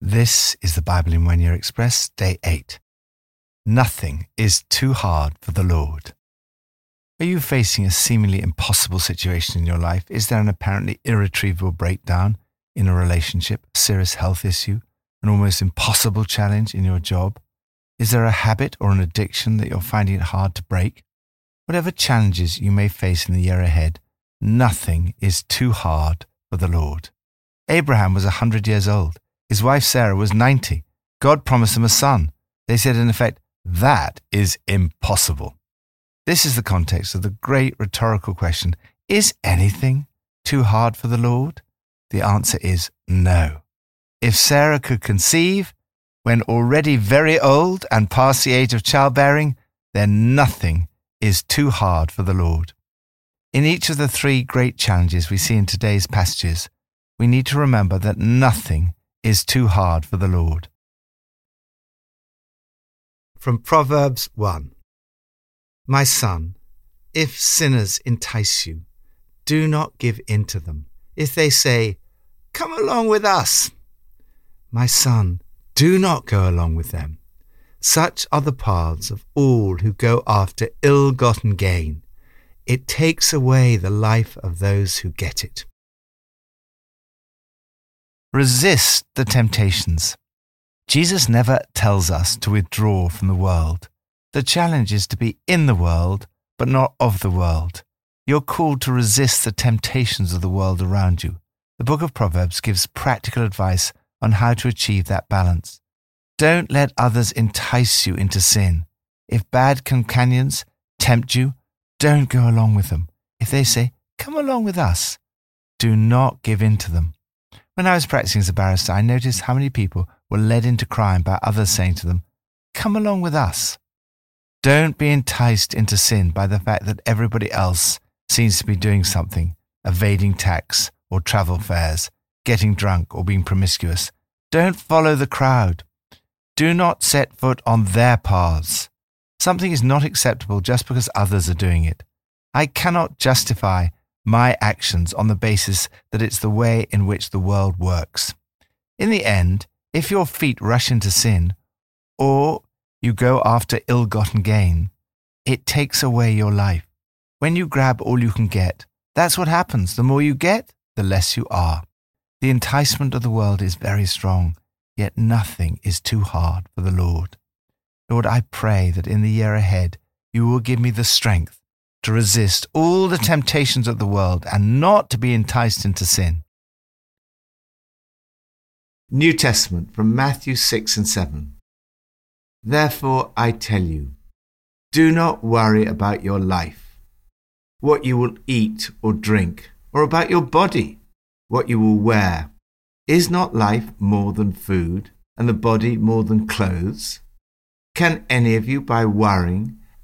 This is the Bible in One Year Express, Day 8. Nothing is too hard for the Lord. Are you facing a seemingly impossible situation in your life? Is there an apparently irretrievable breakdown in a relationship, a serious health issue, an almost impossible challenge in your job? Is there a habit or an addiction that you're finding it hard to break? Whatever challenges you may face in the year ahead, nothing is too hard for the Lord. Abraham was a hundred years old. His wife Sarah was 90. God promised them a son. They said, in effect, that is impossible. This is the context of the great rhetorical question Is anything too hard for the Lord? The answer is no. If Sarah could conceive when already very old and past the age of childbearing, then nothing is too hard for the Lord. In each of the three great challenges we see in today's passages, we need to remember that nothing is too hard for the Lord. From Proverbs 1 My son, if sinners entice you, do not give in to them. If they say, Come along with us, my son, do not go along with them. Such are the paths of all who go after ill gotten gain. It takes away the life of those who get it. Resist the temptations. Jesus never tells us to withdraw from the world. The challenge is to be in the world, but not of the world. You're called to resist the temptations of the world around you. The book of Proverbs gives practical advice on how to achieve that balance. Don't let others entice you into sin. If bad companions tempt you, don't go along with them. If they say, Come along with us, do not give in to them. When I was practicing as a barrister, I noticed how many people were led into crime by others saying to them, Come along with us. Don't be enticed into sin by the fact that everybody else seems to be doing something, evading tax or travel fares, getting drunk or being promiscuous. Don't follow the crowd. Do not set foot on their paths. Something is not acceptable just because others are doing it. I cannot justify my actions on the basis that it's the way in which the world works. In the end, if your feet rush into sin, or you go after ill gotten gain, it takes away your life. When you grab all you can get, that's what happens. The more you get, the less you are. The enticement of the world is very strong, yet nothing is too hard for the Lord. Lord, I pray that in the year ahead you will give me the strength to resist all the temptations of the world and not to be enticed into sin. New Testament from Matthew 6 and 7. Therefore I tell you, do not worry about your life, what you will eat or drink, or about your body, what you will wear. Is not life more than food, and the body more than clothes? Can any of you, by worrying,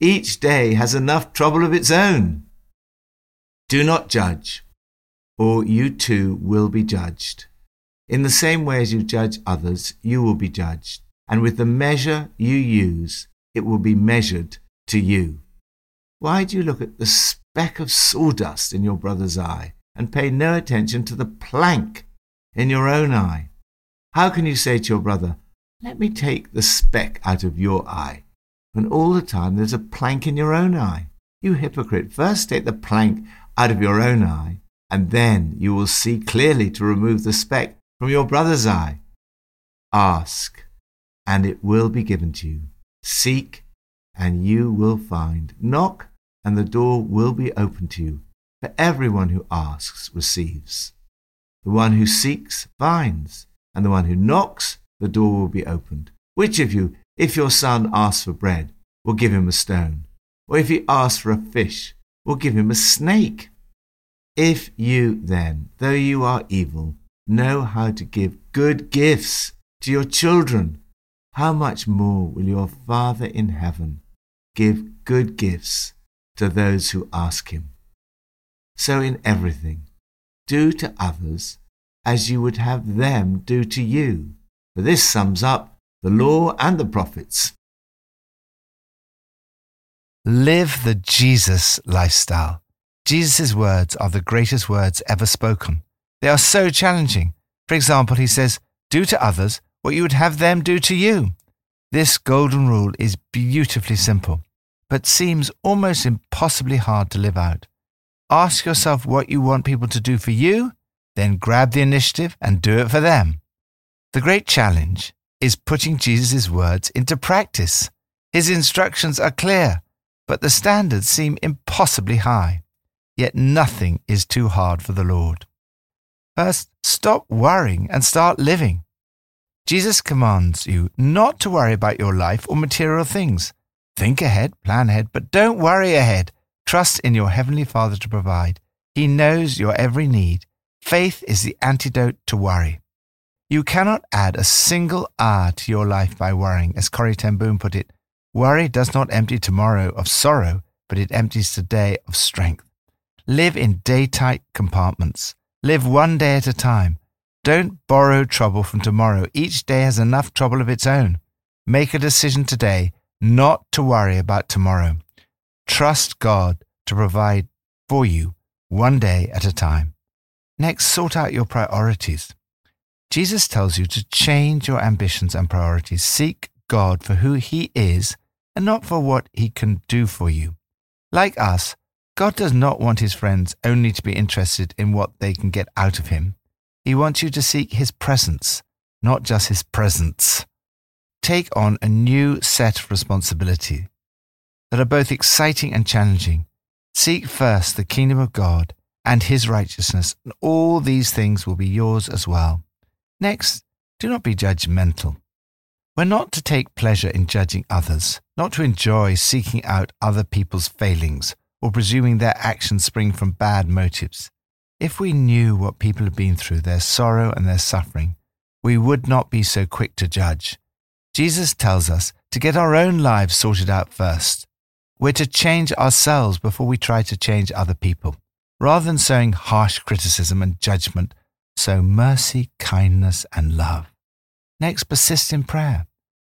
Each day has enough trouble of its own. Do not judge, or you too will be judged. In the same way as you judge others, you will be judged, and with the measure you use, it will be measured to you. Why do you look at the speck of sawdust in your brother's eye and pay no attention to the plank in your own eye? How can you say to your brother, Let me take the speck out of your eye, when all the time there's a plank in your own eye. You hypocrite, first take the plank out of your own eye, and then you will see clearly to remove the speck from your brother's eye. Ask, and it will be given to you. Seek, and you will find. Knock, and the door will be opened to you. For everyone who asks receives. The one who seeks finds, and the one who knocks, the door will be opened. Which of you, if your son asks for bread, we'll give him a stone, or if he asks for a fish, we'll give him a snake. If you then, though you are evil, know how to give good gifts to your children, how much more will your Father in heaven give good gifts to those who ask him? So in everything, do to others as you would have them do to you. For this sums up the law and the prophets. Live the Jesus lifestyle. Jesus' words are the greatest words ever spoken. They are so challenging. For example, he says, Do to others what you would have them do to you. This golden rule is beautifully simple, but seems almost impossibly hard to live out. Ask yourself what you want people to do for you, then grab the initiative and do it for them. The great challenge is putting Jesus' words into practice. His instructions are clear, but the standards seem impossibly high. Yet nothing is too hard for the Lord. First, stop worrying and start living. Jesus commands you not to worry about your life or material things. Think ahead, plan ahead, but don't worry ahead. Trust in your Heavenly Father to provide. He knows your every need. Faith is the antidote to worry. You cannot add a single hour to your life by worrying, as Corrie ten Boom put it. Worry does not empty tomorrow of sorrow, but it empties today of strength. Live in day tight compartments. Live one day at a time. Don't borrow trouble from tomorrow. Each day has enough trouble of its own. Make a decision today not to worry about tomorrow. Trust God to provide for you one day at a time. Next, sort out your priorities. Jesus tells you to change your ambitions and priorities. Seek God for who He is and not for what He can do for you. Like us, God does not want his friends only to be interested in what they can get out of him. He wants you to seek his presence, not just his presents. Take on a new set of responsibility that are both exciting and challenging. Seek first the kingdom of God and his righteousness, and all these things will be yours as well. Next, do not be judgmental. We're not to take pleasure in judging others, not to enjoy seeking out other people's failings or presuming their actions spring from bad motives. If we knew what people have been through, their sorrow and their suffering, we would not be so quick to judge. Jesus tells us to get our own lives sorted out first. We're to change ourselves before we try to change other people. Rather than sowing harsh criticism and judgment, sow mercy, kindness, and love. Next, persist in prayer.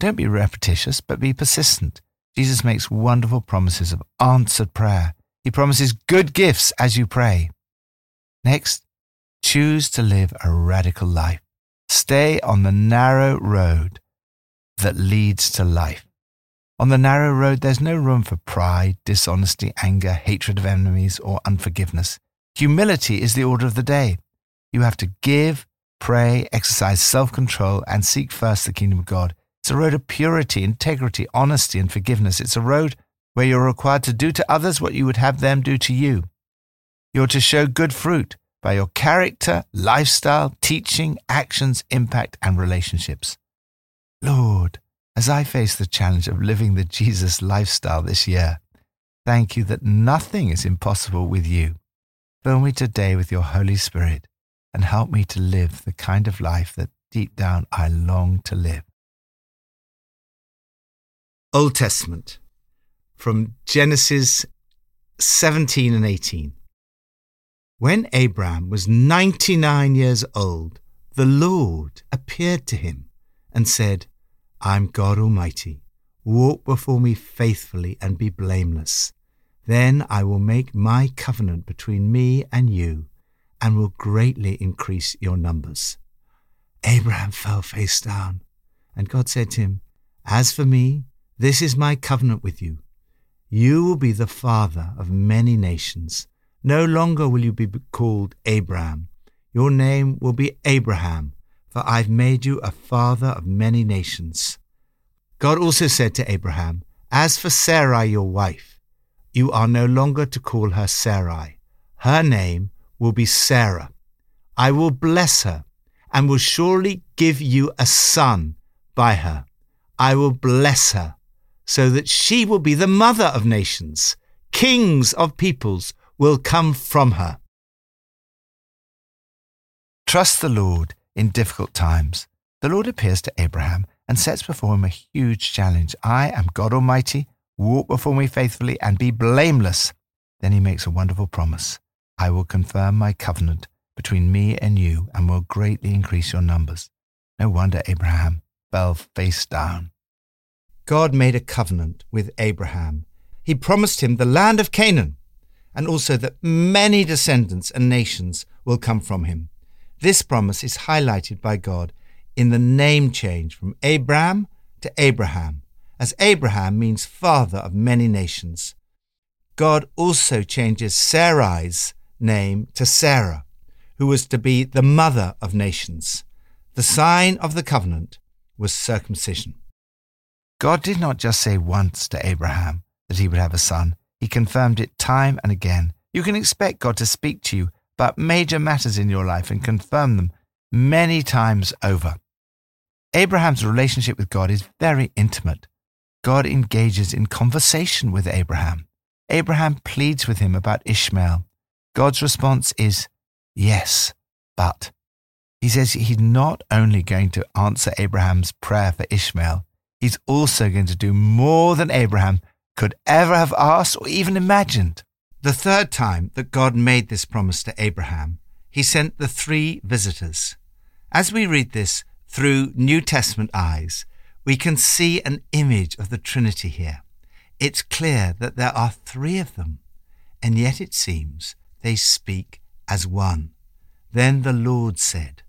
Don't be repetitious, but be persistent. Jesus makes wonderful promises of answered prayer. He promises good gifts as you pray. Next, choose to live a radical life. Stay on the narrow road that leads to life. On the narrow road, there's no room for pride, dishonesty, anger, hatred of enemies, or unforgiveness. Humility is the order of the day. You have to give, pray, exercise self control, and seek first the kingdom of God. It's a road of purity, integrity, honesty, and forgiveness. It's a road where you're required to do to others what you would have them do to you. You're to show good fruit by your character, lifestyle, teaching, actions, impact, and relationships. Lord, as I face the challenge of living the Jesus lifestyle this year, thank you that nothing is impossible with you. Fill me today with your Holy Spirit and help me to live the kind of life that deep down I long to live. Old Testament from Genesis 17 and 18. When Abraham was 99 years old, the Lord appeared to him and said, I'm God Almighty. Walk before me faithfully and be blameless. Then I will make my covenant between me and you and will greatly increase your numbers. Abraham fell face down, and God said to him, As for me, this is my covenant with you. You will be the father of many nations. No longer will you be called Abram. Your name will be Abraham, for I've made you a father of many nations. God also said to Abraham, As for Sarai, your wife, you are no longer to call her Sarai. Her name will be Sarah. I will bless her and will surely give you a son by her. I will bless her so that she will be the mother of nations. Kings of peoples will come from her. Trust the Lord in difficult times. The Lord appears to Abraham and sets before him a huge challenge. I am God Almighty, walk before me faithfully and be blameless. Then he makes a wonderful promise. I will confirm my covenant between me and you and will greatly increase your numbers. No wonder Abraham fell face down. God made a covenant with Abraham. He promised him the land of Canaan and also that many descendants and nations will come from him. This promise is highlighted by God in the name change from Abram to Abraham, as Abraham means father of many nations. God also changes Sarai's name to Sarah, who was to be the mother of nations. The sign of the covenant was circumcision. God did not just say once to Abraham that he would have a son, he confirmed it time and again. You can expect God to speak to you about major matters in your life and confirm them many times over. Abraham's relationship with God is very intimate. God engages in conversation with Abraham. Abraham pleads with him about Ishmael. God's response is, Yes, but. He says he's not only going to answer Abraham's prayer for Ishmael, he's also going to do more than Abraham could ever have asked or even imagined. The third time that God made this promise to Abraham, he sent the three visitors. As we read this through New Testament eyes, we can see an image of the Trinity here. It's clear that there are three of them, and yet it seems they speak as one. Then the Lord said.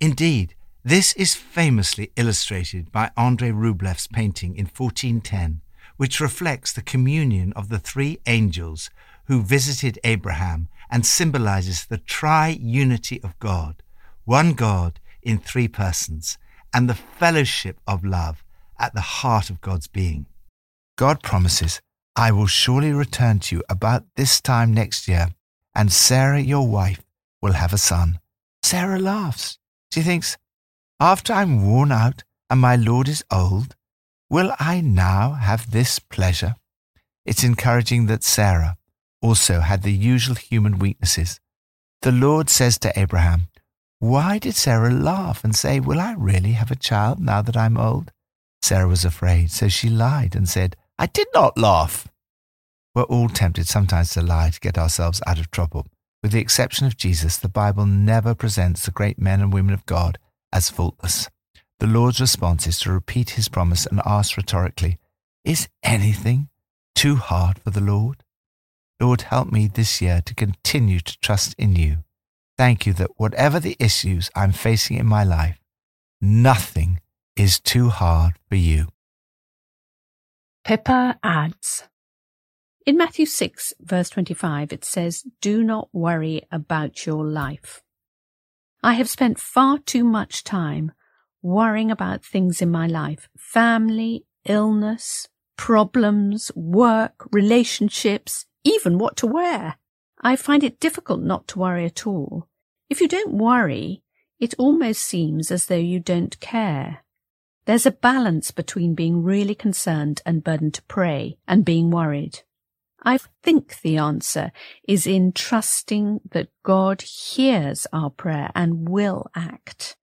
Indeed, this is famously illustrated by Andrei Rublev's painting in 1410 which reflects the communion of the three angels who visited Abraham and symbolizes the tri-unity of God, one God in three persons, and the fellowship of love at the heart of God's being. God promises, I will surely return to you about this time next year, and Sarah, your wife, will have a son. Sarah laughs. She thinks, After I'm worn out and my Lord is old, Will I now have this pleasure? It's encouraging that Sarah also had the usual human weaknesses. The Lord says to Abraham, Why did Sarah laugh and say, Will I really have a child now that I'm old? Sarah was afraid, so she lied and said, I did not laugh. We're all tempted sometimes to lie to get ourselves out of trouble. With the exception of Jesus, the Bible never presents the great men and women of God as faultless. The Lord's response is to repeat his promise and ask rhetorically, Is anything too hard for the Lord? Lord, help me this year to continue to trust in you. Thank you that whatever the issues I'm facing in my life, nothing is too hard for you. Pippa adds In Matthew 6, verse 25, it says, Do not worry about your life. I have spent far too much time worrying about things in my life family, illness, problems, work, relationships, even what to wear. I find it difficult not to worry at all. If you don't worry, it almost seems as though you don't care. There's a balance between being really concerned and burdened to pray and being worried. I think the answer is in trusting that God hears our prayer and will act.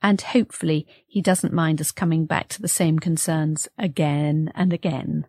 And hopefully he doesn't mind us coming back to the same concerns again and again.